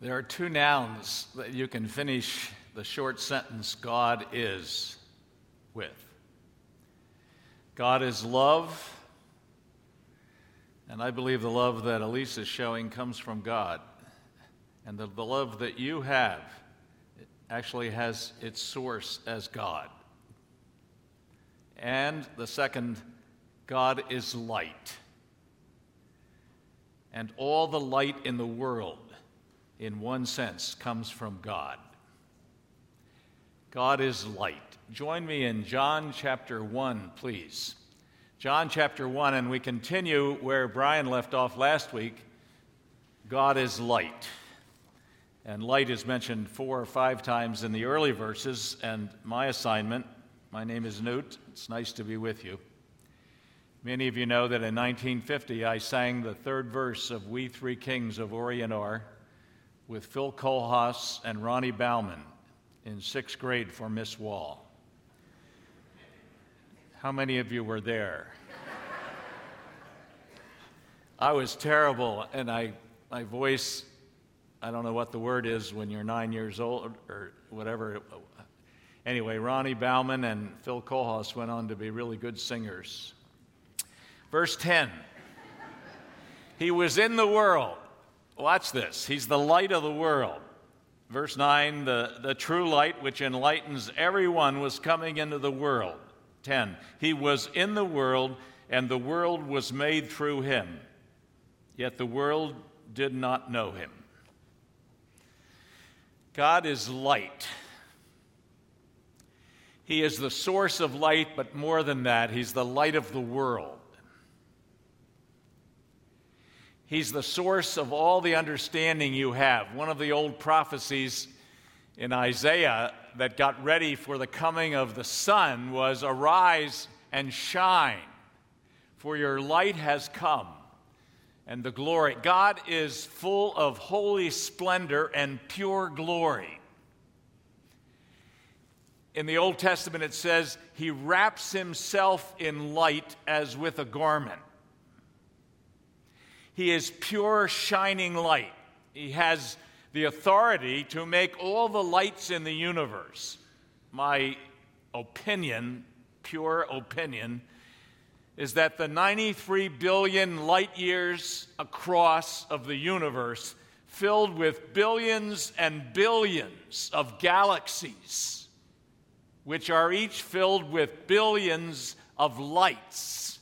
There are two nouns that you can finish the short sentence God is with God is love, and I believe the love that Elise is showing comes from God. And the, the love that you have actually has its source as God. And the second, God is light. And all the light in the world in one sense, comes from God. God is light. Join me in John chapter 1, please. John chapter 1, and we continue where Brian left off last week. God is light. And light is mentioned four or five times in the early verses. And my assignment, my name is Newt. It's nice to be with you. Many of you know that in 1950 I sang the third verse of We Three Kings of Orient Are with Phil Kohlhaas and Ronnie Bauman in sixth grade for Miss Wall. How many of you were there? I was terrible, and I, my voice, I don't know what the word is when you're nine years old or whatever. Anyway, Ronnie Bauman and Phil Kohlhaas went on to be really good singers. Verse 10 He was in the world Watch this. He's the light of the world. Verse 9 the, the true light which enlightens everyone was coming into the world. 10 He was in the world, and the world was made through him, yet the world did not know him. God is light. He is the source of light, but more than that, He's the light of the world. He's the source of all the understanding you have. One of the old prophecies in Isaiah that got ready for the coming of the Son was Arise and shine, for your light has come, and the glory. God is full of holy splendor and pure glory. In the Old Testament, it says, He wraps Himself in light as with a garment. He is pure, shining light. He has the authority to make all the lights in the universe. My opinion, pure opinion, is that the 93 billion light years across of the universe, filled with billions and billions of galaxies, which are each filled with billions of lights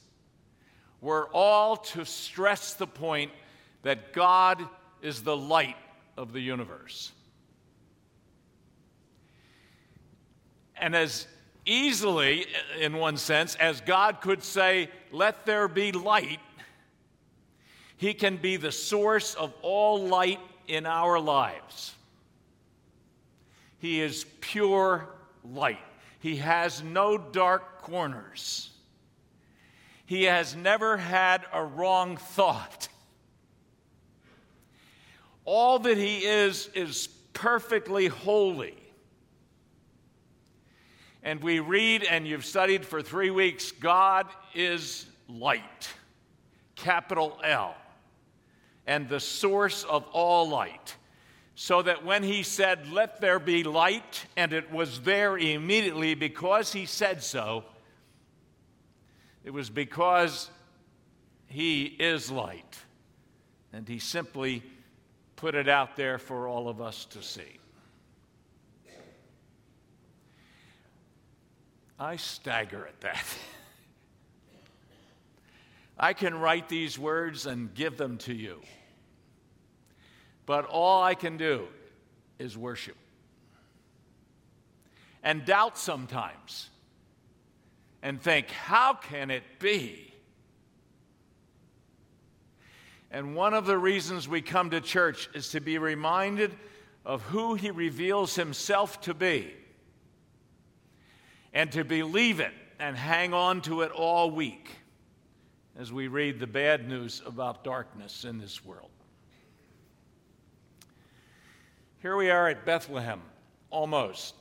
were all to stress the point that God is the light of the universe. And as easily, in one sense, as God could say, Let there be light, He can be the source of all light in our lives. He is pure light, He has no dark corners. He has never had a wrong thought. All that he is is perfectly holy. And we read, and you've studied for three weeks God is light, capital L, and the source of all light. So that when he said, Let there be light, and it was there immediately because he said so, it was because He is light, and He simply put it out there for all of us to see. I stagger at that. I can write these words and give them to you. But all I can do is worship. And doubt sometimes and think, how can it be? And one of the reasons we come to church is to be reminded of who he reveals himself to be and to believe it and hang on to it all week as we read the bad news about darkness in this world. Here we are at Bethlehem, almost.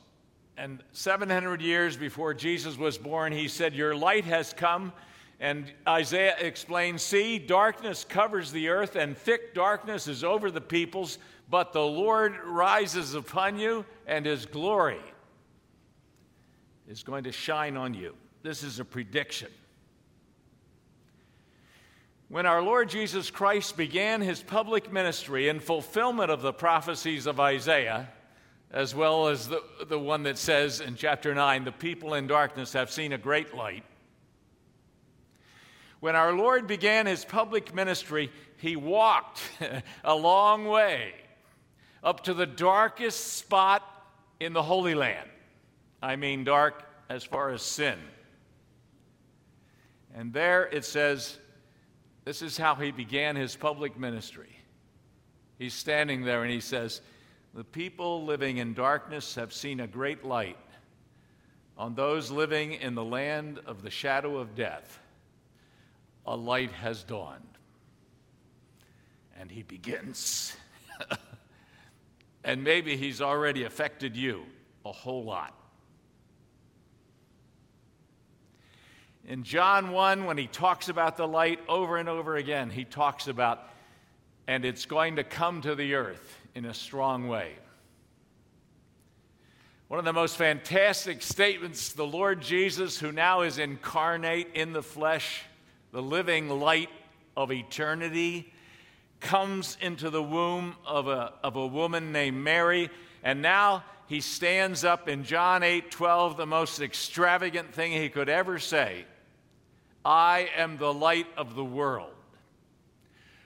And 700 years before Jesus was born, he said, Your light has come. And Isaiah explains, See, darkness covers the earth, and thick darkness is over the peoples, but the Lord rises upon you, and his glory is going to shine on you. This is a prediction. When our Lord Jesus Christ began his public ministry in fulfillment of the prophecies of Isaiah, as well as the, the one that says in chapter 9, the people in darkness have seen a great light. When our Lord began his public ministry, he walked a long way up to the darkest spot in the Holy Land. I mean, dark as far as sin. And there it says, this is how he began his public ministry. He's standing there and he says, The people living in darkness have seen a great light. On those living in the land of the shadow of death, a light has dawned. And he begins. and maybe he's already affected you a whole lot. In John 1, when he talks about the light over and over again, he talks about, and it's going to come to the earth in a strong way. One of the most fantastic statements the Lord Jesus, who now is incarnate in the flesh, the living light of eternity, comes into the womb of a, of a woman named Mary, and now he stands up in John 8 12, the most extravagant thing he could ever say. I am the light of the world.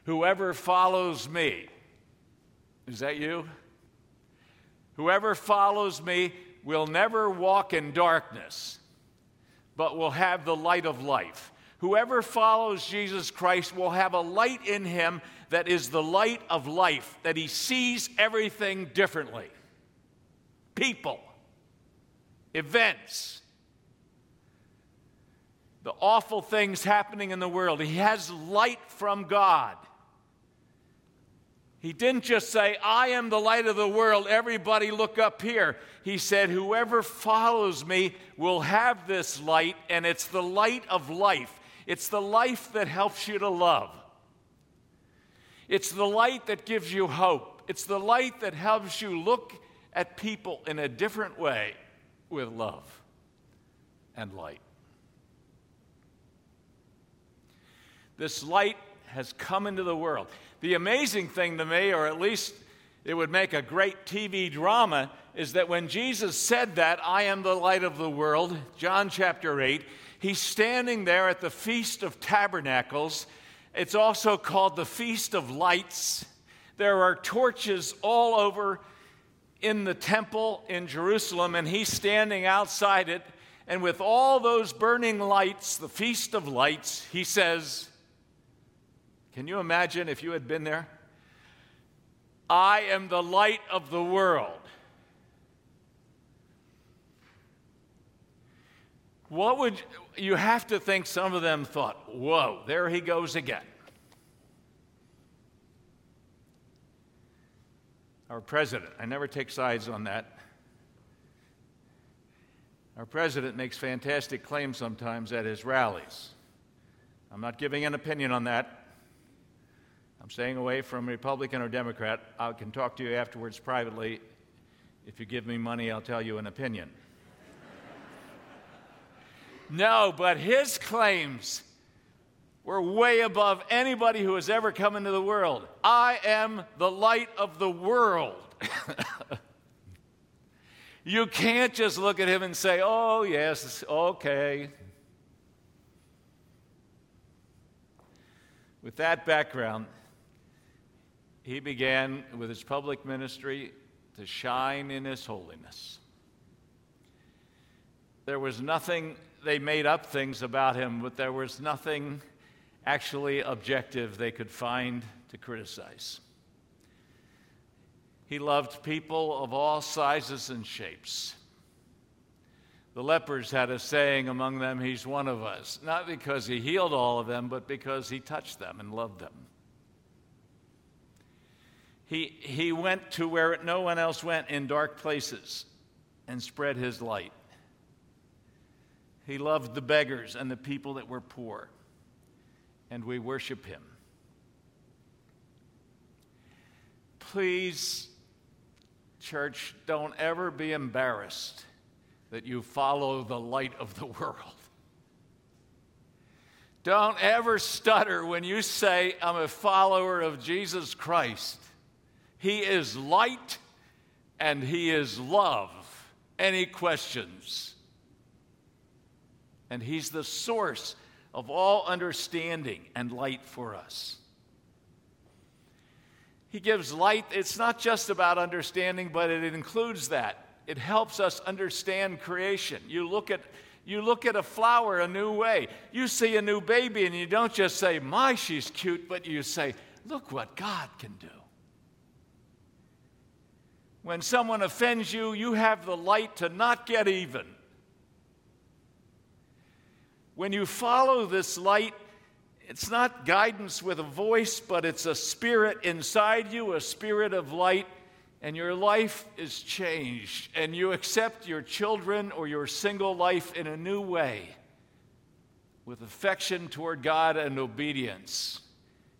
Whoever follows me, is that you? Whoever follows me will never walk in darkness, but will have the light of life. Whoever follows Jesus Christ will have a light in him that is the light of life, that he sees everything differently. People, events, the awful things happening in the world. He has light from God. He didn't just say, I am the light of the world, everybody look up here. He said, Whoever follows me will have this light, and it's the light of life. It's the life that helps you to love. It's the light that gives you hope. It's the light that helps you look at people in a different way with love and light. This light has come into the world. The amazing thing to me, or at least it would make a great TV drama, is that when Jesus said that, I am the light of the world, John chapter 8, he's standing there at the Feast of Tabernacles. It's also called the Feast of Lights. There are torches all over in the temple in Jerusalem, and he's standing outside it. And with all those burning lights, the Feast of Lights, he says, can you imagine if you had been there? I am the light of the world. What would you have to think some of them thought, whoa, there he goes again. Our president, I never take sides on that. Our president makes fantastic claims sometimes at his rallies. I'm not giving an opinion on that. I'm staying away from Republican or Democrat. I can talk to you afterwards privately. If you give me money, I'll tell you an opinion. no, but his claims were way above anybody who has ever come into the world. I am the light of the world. you can't just look at him and say, oh, yes, okay. With that background, he began with his public ministry to shine in his holiness. There was nothing, they made up things about him, but there was nothing actually objective they could find to criticize. He loved people of all sizes and shapes. The lepers had a saying among them, He's one of us, not because he healed all of them, but because he touched them and loved them. He, he went to where no one else went in dark places and spread his light. He loved the beggars and the people that were poor, and we worship him. please, church, don't ever be embarrassed that you follow the light of the world. Don't ever stutter when you say, I'm a follower of Jesus Christ. He is light and He is love. Any questions? And He's the source of all understanding and light for us. He gives light. It's not just about understanding, but it includes that. It helps us understand creation. You look at you look at a flower a new way. You see a new baby and you don't just say, "My, she's cute," but you say, "Look what God can do." When someone offends you, you have the light to not get even. When you follow this light, it's not guidance with a voice, but it's a spirit inside you, a spirit of light, and your life is changed, and you accept your children or your single life in a new way with affection toward God and obedience.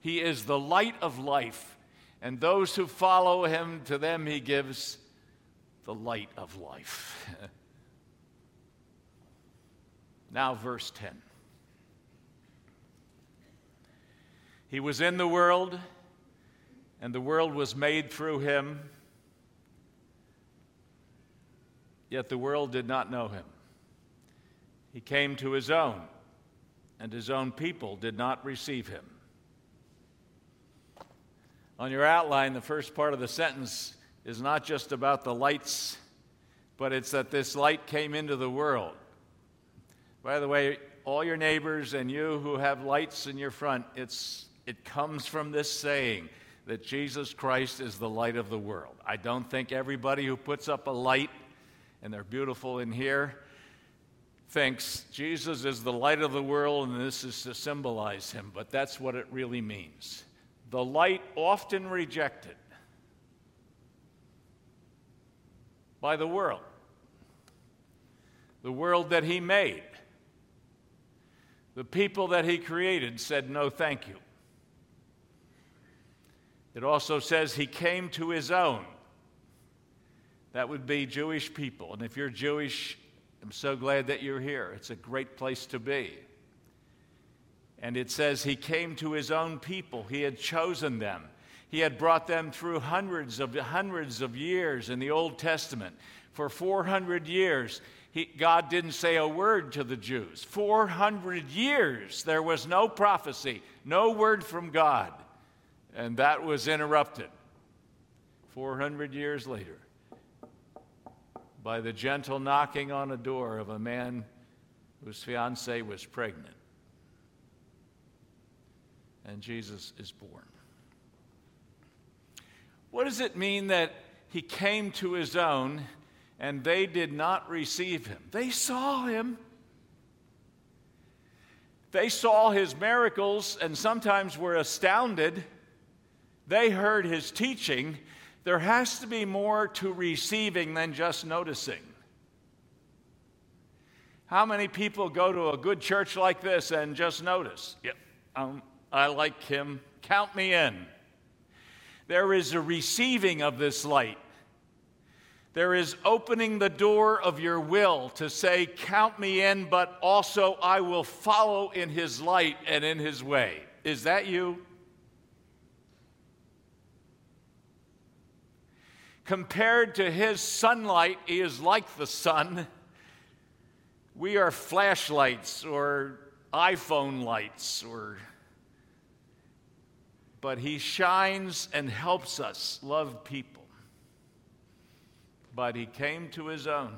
He is the light of life, and those who follow him, to them he gives the light of life. now, verse 10. He was in the world, and the world was made through him, yet the world did not know him. He came to his own, and his own people did not receive him. On your outline, the first part of the sentence is not just about the lights, but it's that this light came into the world. By the way, all your neighbors and you who have lights in your front, it's it comes from this saying that Jesus Christ is the light of the world. I don't think everybody who puts up a light, and they're beautiful in here, thinks Jesus is the light of the world and this is to symbolize him, but that's what it really means. The light often rejected by the world, the world that he made. The people that he created said, No, thank you. It also says he came to his own. That would be Jewish people. And if you're Jewish, I'm so glad that you're here. It's a great place to be. And it says he came to his own people. He had chosen them. He had brought them through hundreds of hundreds of years in the Old Testament. For 400 years, he, God didn't say a word to the Jews. 400 years, there was no prophecy, no word from God. And that was interrupted 400 years later by the gentle knocking on a door of a man whose fiancee was pregnant. And Jesus is born. What does it mean that he came to his own and they did not receive him? They saw him. They saw his miracles and sometimes were astounded they heard his teaching, there has to be more to receiving than just noticing. How many people go to a good church like this and just notice? Yep, I like him. Count me in. There is a receiving of this light. There is opening the door of your will to say, Count me in, but also I will follow in his light and in his way. Is that you? Compared to his sunlight, he is like the sun. We are flashlights or iPhone lights or but he shines and helps us love people. But he came to his own,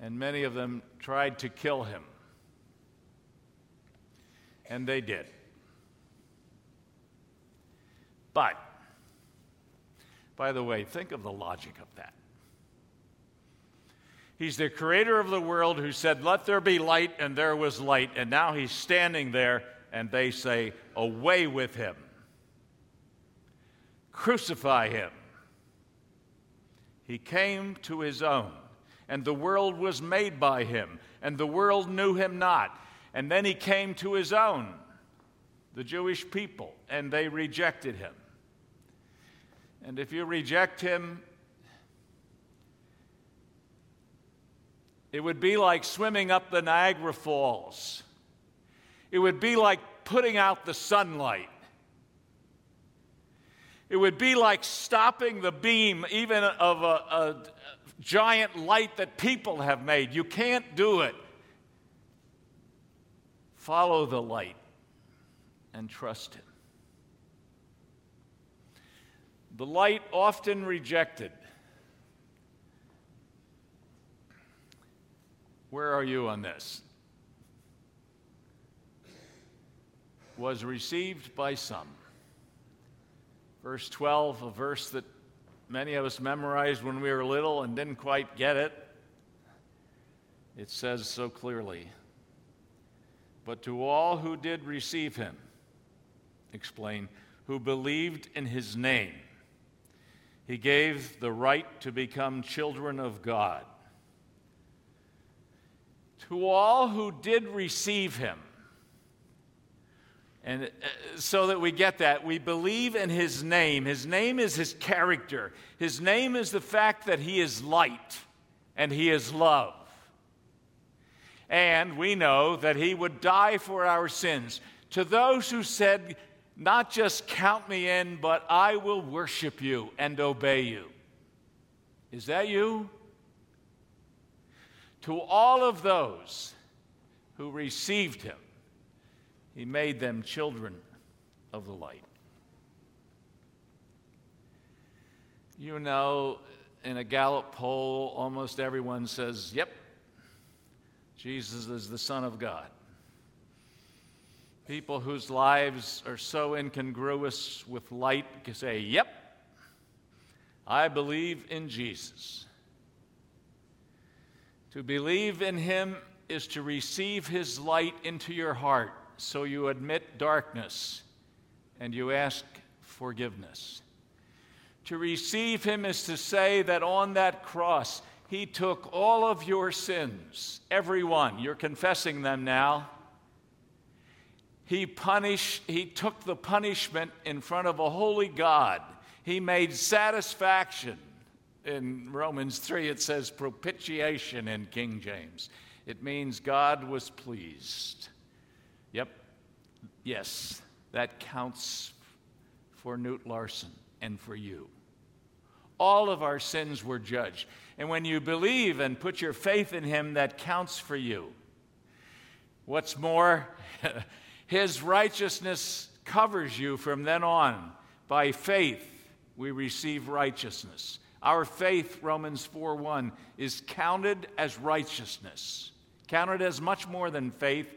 and many of them tried to kill him. And they did. But by the way, think of the logic of that. He's the creator of the world who said, Let there be light, and there was light. And now he's standing there, and they say, Away with him. Crucify him. He came to his own, and the world was made by him, and the world knew him not. And then he came to his own, the Jewish people, and they rejected him. And if you reject him, it would be like swimming up the Niagara Falls. It would be like putting out the sunlight. It would be like stopping the beam, even of a, a giant light that people have made. You can't do it. Follow the light and trust Him. The light often rejected. Where are you on this? Was received by some. Verse 12, a verse that many of us memorized when we were little and didn't quite get it. It says so clearly But to all who did receive him, explain, who believed in his name, he gave the right to become children of God. To all who did receive him, and uh, so that we get that, we believe in his name. His name is his character. His name is the fact that he is light and he is love. And we know that he would die for our sins. To those who said, not just count me in, but I will worship you and obey you. Is that you? To all of those who received him, he made them children of the light. You know, in a Gallup poll, almost everyone says, Yep, Jesus is the Son of God. People whose lives are so incongruous with light can say, Yep, I believe in Jesus. To believe in him is to receive his light into your heart so you admit darkness and you ask forgiveness. To receive Him is to say that on that cross, He took all of your sins, every one. You're confessing them now. He punished, He took the punishment in front of a holy God. He made satisfaction. In Romans 3, it says propitiation in King James. It means God was pleased. Yep, yes, that counts for Newt Larson and for you. All of our sins were judged. And when you believe and put your faith in Him, that counts for you. What's more, His righteousness covers you from then on. By faith, we receive righteousness. Our faith, Romans 4 1, is counted as righteousness, counted as much more than faith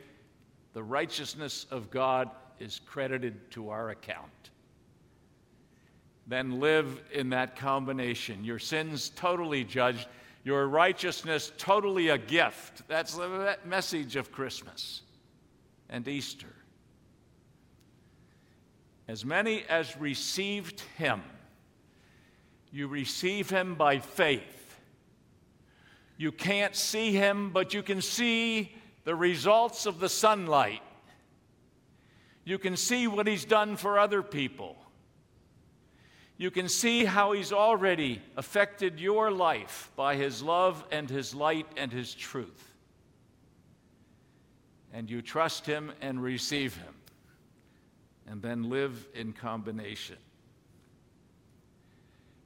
the righteousness of God is credited to our account. Then live in that combination. Your sins totally judged, your righteousness totally a gift. That's the message of Christmas and Easter. As many as received him, you receive him by faith. You can't see him, but you can see the results of the sunlight. You can see what he's done for other people. You can see how he's already affected your life by his love and his light and his truth. And you trust him and receive him, and then live in combination.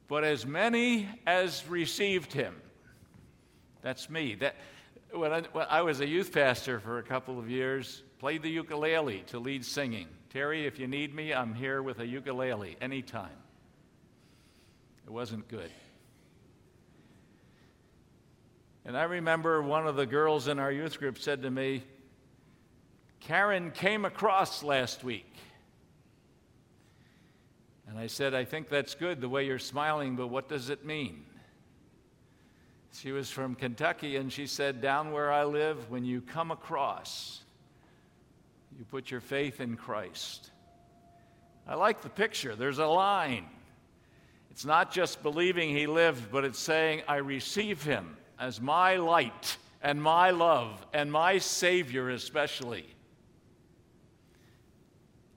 But as many as received him, that's me. That, when I, when I, was a youth pastor for a couple of years, played the ukulele to lead singing. Terry, if you need me, I'm here with a ukulele anytime. It wasn't good. And I remember one of the girls in our youth group said to me, Karen came across last week. And I said, I think that's good the way you're smiling, but what does it mean? She was from Kentucky, and she said, Down where I live, when you come across, you put your faith in Christ. I like the picture. There's a line. It's not just believing he lived, but it's saying, I receive him as my light and my love and my Savior, especially.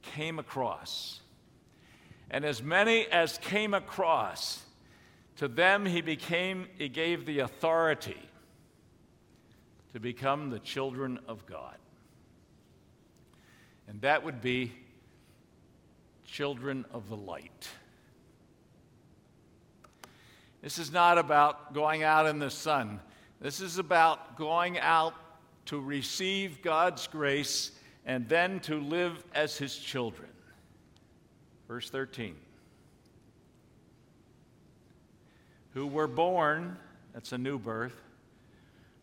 Came across. And as many as came across, to them he became he gave the authority to become the children of God. And that would be children of the light. This is not about going out in the sun. This is about going out to receive God's grace and then to live as his children. Verse 13. Who were born, that's a new birth,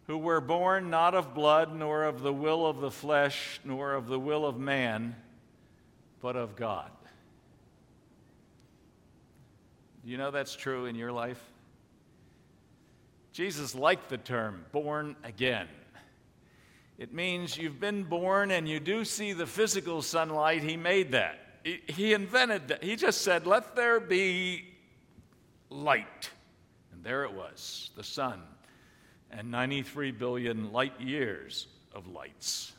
who were born not of blood, nor of the will of the flesh, nor of the will of man, but of God. Do you know that's true in your life? Jesus liked the term born again. It means you've been born and you do see the physical sunlight. He made that. He invented that. He just said, Let there be light. There it was, the sun, and 93 billion light years of lights.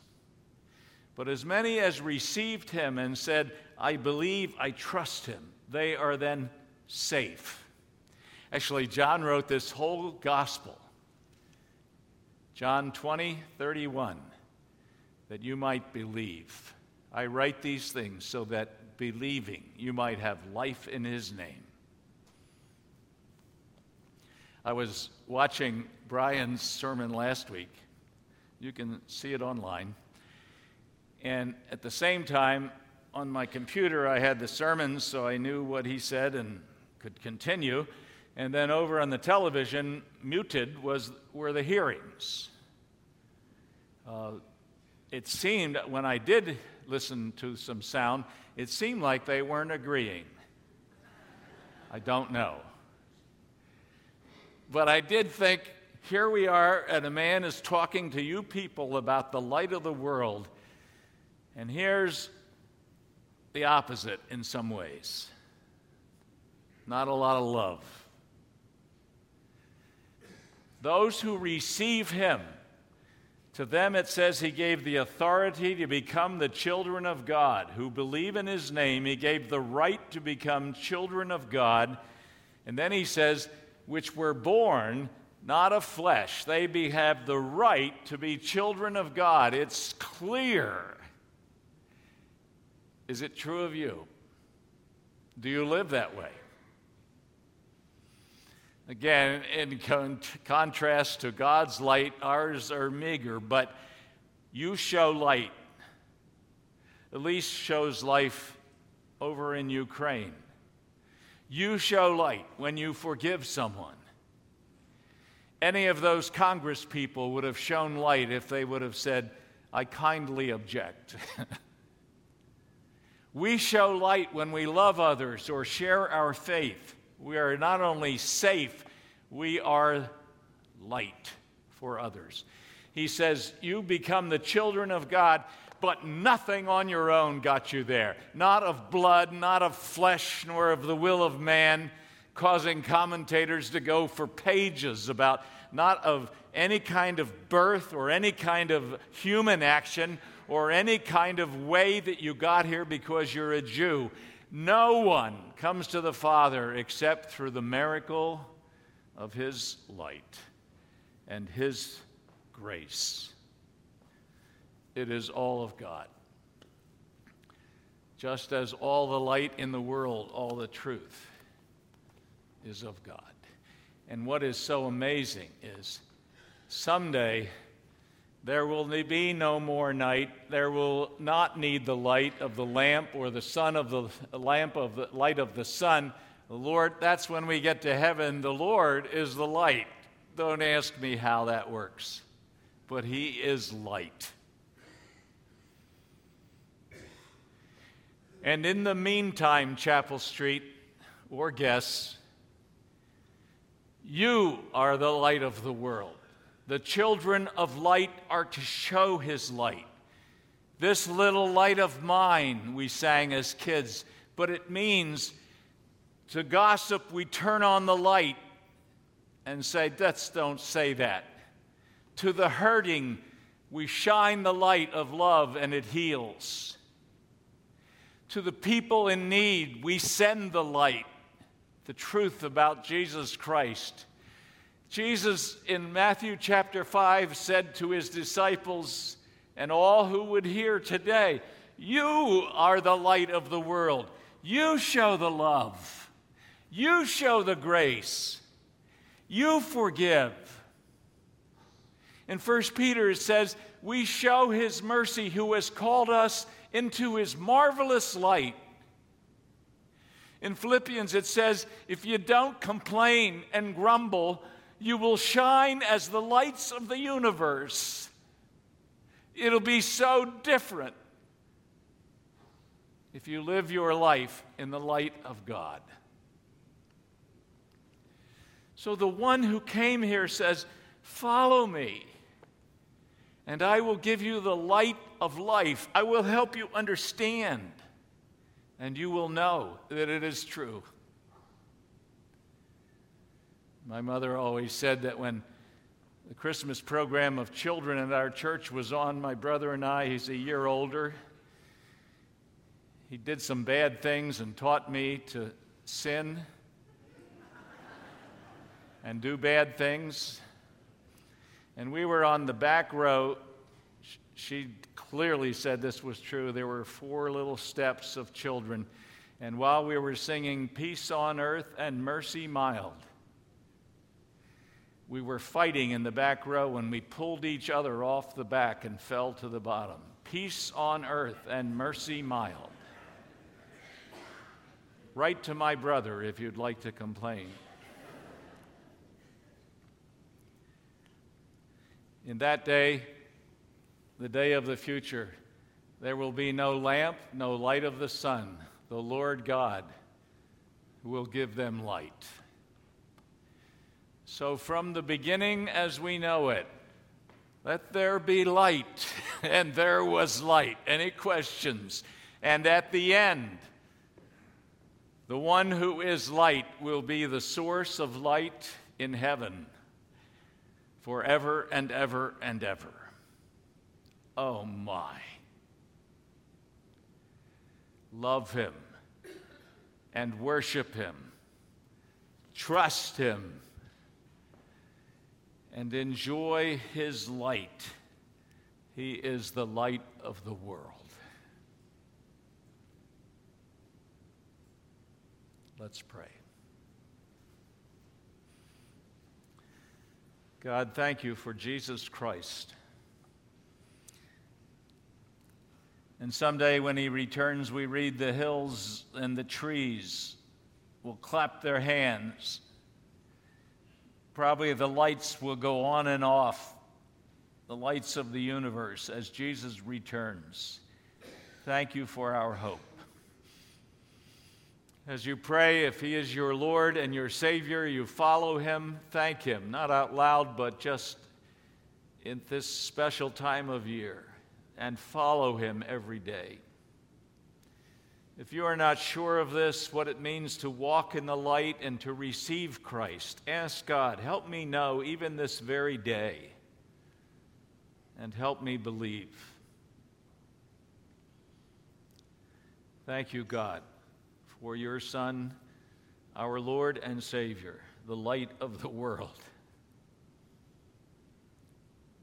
But as many as received him and said, I believe, I trust him, they are then safe. Actually, John wrote this whole gospel. John 20, 31, that you might believe. I write these things so that believing you might have life in his name. I was watching Brian's sermon last week. You can see it online. And at the same time, on my computer, I had the sermons, so I knew what he said and could continue. And then over on the television, muted was were the hearings. Uh, it seemed when I did listen to some sound, it seemed like they weren't agreeing. I don't know. But I did think here we are, and a man is talking to you people about the light of the world. And here's the opposite in some ways not a lot of love. Those who receive him, to them it says he gave the authority to become the children of God. Who believe in his name, he gave the right to become children of God. And then he says, which were born not of flesh. They be, have the right to be children of God. It's clear. Is it true of you? Do you live that way? Again, in con- contrast to God's light, ours are meager, but you show light. Elise shows life over in Ukraine. You show light when you forgive someone. Any of those Congress people would have shown light if they would have said, I kindly object. we show light when we love others or share our faith. We are not only safe, we are light for others. He says, You become the children of God, but nothing on your own got you there. Not of blood, not of flesh, nor of the will of man, causing commentators to go for pages about not of any kind of birth or any kind of human action or any kind of way that you got here because you're a Jew. No one comes to the Father except through the miracle of His light and His grace. It is all of God. Just as all the light in the world, all the truth is of God. And what is so amazing is someday there will be no more night. There will not need the light of the lamp or the sun of the lamp of the light of the sun. The Lord, that's when we get to heaven. The Lord is the light. Don't ask me how that works, but He is light. And in the meantime, Chapel Street or guests, you are the light of the world. The children of light are to show his light. This little light of mine, we sang as kids, but it means to gossip, we turn on the light and say, Let's don't say that. To the hurting, we shine the light of love and it heals. To the people in need, we send the light, the truth about Jesus Christ. Jesus in Matthew chapter 5 said to his disciples and all who would hear today, You are the light of the world. You show the love. You show the grace. You forgive. In 1 Peter, it says, We show his mercy who has called us into his marvelous light. In Philippians, it says, If you don't complain and grumble, you will shine as the lights of the universe. It'll be so different if you live your life in the light of God. So the one who came here says, Follow me and I will give you the light of life. I will help you understand, and you will know that it is true. My mother always said that when the Christmas program of children at our church was on, my brother and I, he's a year older, he did some bad things and taught me to sin and do bad things and we were on the back row. She clearly said this was true. There were four little steps of children. And while we were singing Peace on Earth and Mercy Mild, we were fighting in the back row when we pulled each other off the back and fell to the bottom. Peace on earth and mercy mild. Write to my brother if you'd like to complain. In that day, the day of the future, there will be no lamp, no light of the sun. The Lord God will give them light. So, from the beginning as we know it, let there be light, and there was light. Any questions? And at the end, the one who is light will be the source of light in heaven forever and ever and ever. Oh my. Love him and worship him, trust him, and enjoy his light. He is the light of the world. Let's pray. God, thank you for Jesus Christ. And someday when he returns, we read the hills and the trees will clap their hands. Probably the lights will go on and off, the lights of the universe as Jesus returns. Thank you for our hope. As you pray, if He is your Lord and your Savior, you follow Him, thank Him, not out loud, but just in this special time of year, and follow Him every day. If you are not sure of this, what it means to walk in the light and to receive Christ, ask God, help me know even this very day, and help me believe. Thank you, God for your Son, our Lord and Savior, the light of the world.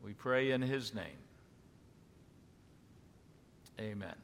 We pray in his name. Amen.